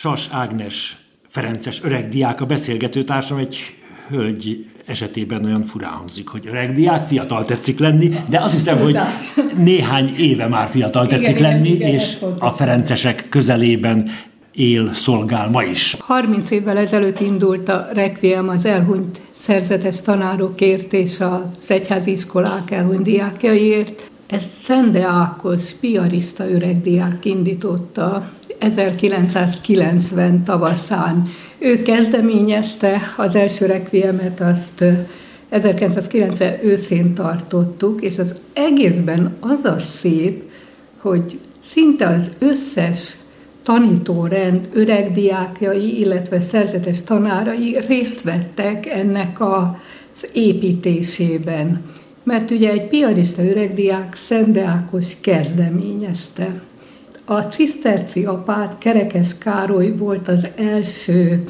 Sas Ágnes Ferences öreg diák a beszélgetőtársam, egy hölgy esetében olyan furán hangzik, hogy öreg diák, fiatal tetszik lenni, de azt hiszem, hogy néhány éve már fiatal tetszik igen, lenni, igen, és a Ferencesek közelében él, szolgál ma is. 30 évvel ezelőtt indult a Requiem az elhunyt szerzetes tanárokért és az egyházi iskolák elhunyt diákjaiért. Ezt Szende Ákos, piarista diák indította 1990 tavaszán. Ő kezdeményezte az első rekviemet, azt 1990 őszén tartottuk, és az egészben az a szép, hogy szinte az összes tanítórend öregdiákjai, illetve szerzetes tanárai részt vettek ennek az építésében. Mert ugye egy pianista öregdiák Szent Ákos kezdeményezte. A ciszterci apát Kerekes Károly volt az első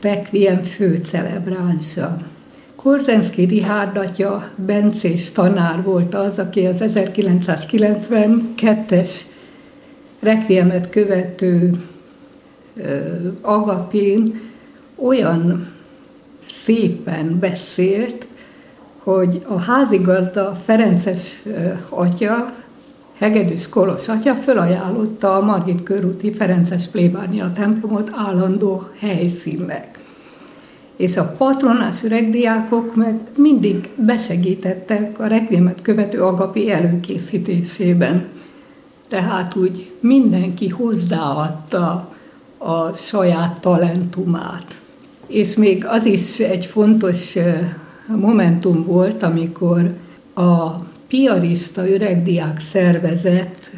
Requiem főcelebránsa. Korzenszki Rihárd atya, Bencés tanár volt az, aki az 1992-es Requiemet követő agapén olyan szépen beszélt, hogy a házigazda Ferences atya, Hegedűs Kolos atya fölajánlotta a Margit körúti Ferences plébánia templomot állandó helyszínnek. És a patronás öregdiákok meg mindig besegítettek a rekvémet követő agapi előkészítésében. Tehát úgy mindenki hozzáadta a saját talentumát. És még az is egy fontos momentum volt, amikor a piarista öregdiák szervezet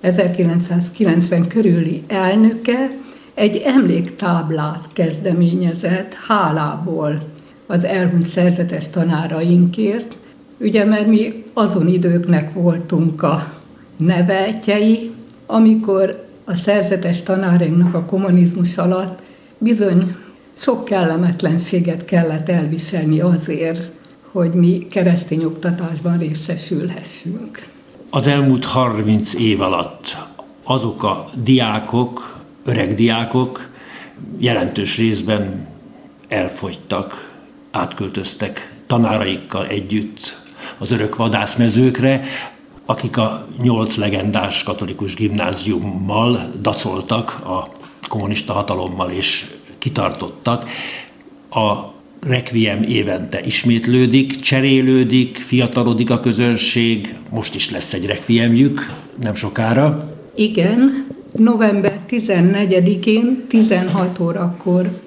1990 körüli elnöke egy emléktáblát kezdeményezett hálából az elhunyt szerzetes tanárainkért, ugye mert mi azon időknek voltunk a neveltjei, amikor a szerzetes tanárainknak a kommunizmus alatt bizony sok kellemetlenséget kellett elviselni azért, hogy mi keresztény oktatásban részesülhessünk. Az elmúlt 30 év alatt azok a diákok, öreg diákok jelentős részben elfogytak, átköltöztek tanáraikkal együtt az örök vadászmezőkre, akik a nyolc legendás katolikus gimnáziummal dacoltak a kommunista hatalommal és kitartottak. A Requiem évente ismétlődik, cserélődik, fiatalodik a közönség, most is lesz egy Requiemjük, nem sokára. Igen, november 14-én 16 órakor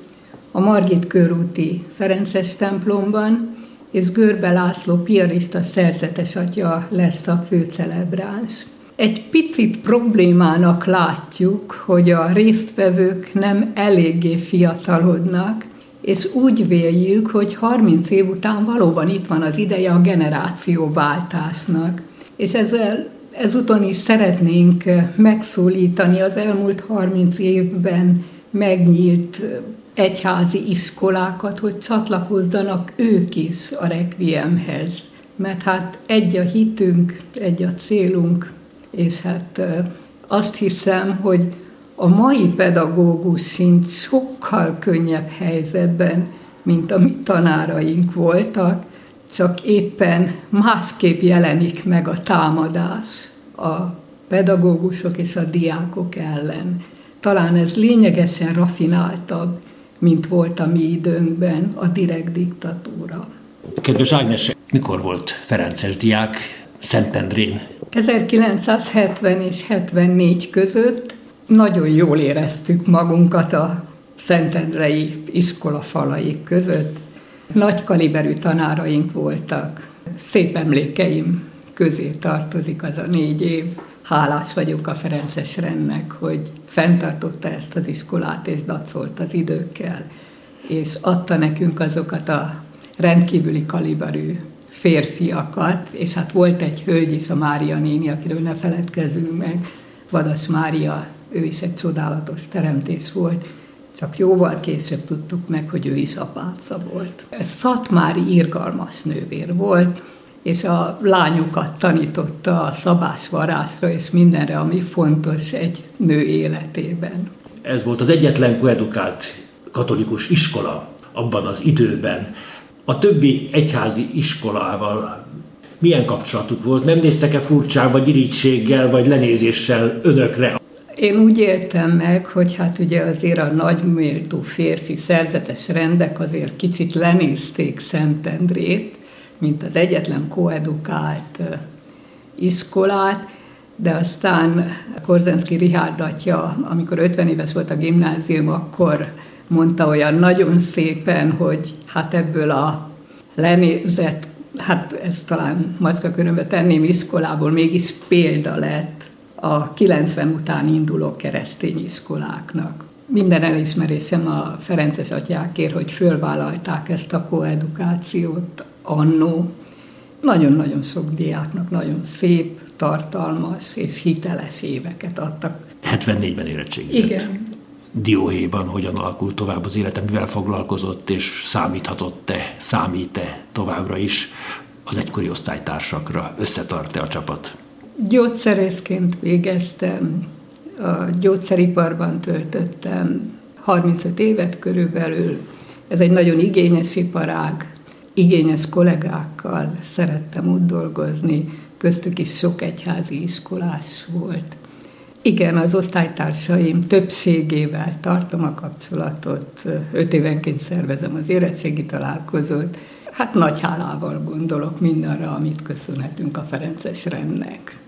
a Margit körúti Ferences templomban és Görbe László piarista szerzetes atya lesz a főcelebráns. Egy picit problémának látjuk, hogy a résztvevők nem eléggé fiatalodnak, és úgy véljük, hogy 30 év után valóban itt van az ideje a generációváltásnak. És ezzel ezúton is szeretnénk megszólítani az elmúlt 30 évben megnyílt egyházi iskolákat, hogy csatlakozzanak ők is a requiemhez. Mert hát egy a hitünk, egy a célunk, és hát azt hiszem, hogy a mai pedagógus sincs sokkal könnyebb helyzetben, mint a mi tanáraink voltak, csak éppen másképp jelenik meg a támadás a pedagógusok és a diákok ellen. Talán ez lényegesen rafináltabb, mint volt a mi időnkben a direkt diktatúra. Kedves Ágnes, mikor volt Ferences diák Szentendrén? 1970 és 74 között nagyon jól éreztük magunkat a Szentendrei iskola falai között. Nagy kaliberű tanáraink voltak. Szép emlékeim közé tartozik az a négy év. Hálás vagyok a Ferences rendnek, hogy fenntartotta ezt az iskolát, és dacolt az időkkel, és adta nekünk azokat a rendkívüli kaliberű férfiakat, és hát volt egy hölgy is, a Mária néni, akiről ne feledkezzünk meg, Vadas Mária, ő is egy csodálatos teremtés volt, csak jóval később tudtuk meg, hogy ő is apáca volt. Ez Szatmári irgalmas nővér volt, és a lányokat tanította a szabásvarásra és mindenre, ami fontos egy nő életében. ez volt az egyetlen koedukált katolikus iskola abban az időben. A többi egyházi iskolával milyen kapcsolatuk volt? Nem néztek-e furcsán, vagy irítséggel, vagy lenézéssel önökre? Én úgy éltem meg, hogy hát ugye azért a nagyméltó férfi szerzetes rendek azért kicsit lenézték Szentendrét, mint az egyetlen koedukált iskolát, de aztán Korzenszki Rihárd atya, amikor 50 éves volt a gimnázium, akkor mondta olyan nagyon szépen, hogy hát ebből a lenézett, hát ezt talán körülbe tenném iskolából, mégis példa lett a 90 után induló keresztény iskoláknak. Minden elismerésem a Ferences atyákért, hogy fölvállalták ezt a koedukációt annó. Nagyon-nagyon sok diáknak nagyon szép, tartalmas és hiteles éveket adtak. 74-ben érettségizett. Igen. Dióhéjban hogyan alakult tovább az életem, mivel foglalkozott, és számíthatott-e, számít-e továbbra is az egykori osztálytársakra, összetart-e a csapat? Gyógyszerészként végeztem, a gyógyszeriparban töltöttem 35 évet körülbelül. Ez egy nagyon igényes iparág, igényes kollégákkal szerettem ott dolgozni, köztük is sok egyházi iskolás volt. Igen, az osztálytársaim többségével tartom a kapcsolatot, öt évenként szervezem az érettségi találkozót. Hát nagy hálával gondolok mindarra, amit köszönhetünk a Ferences rendnek.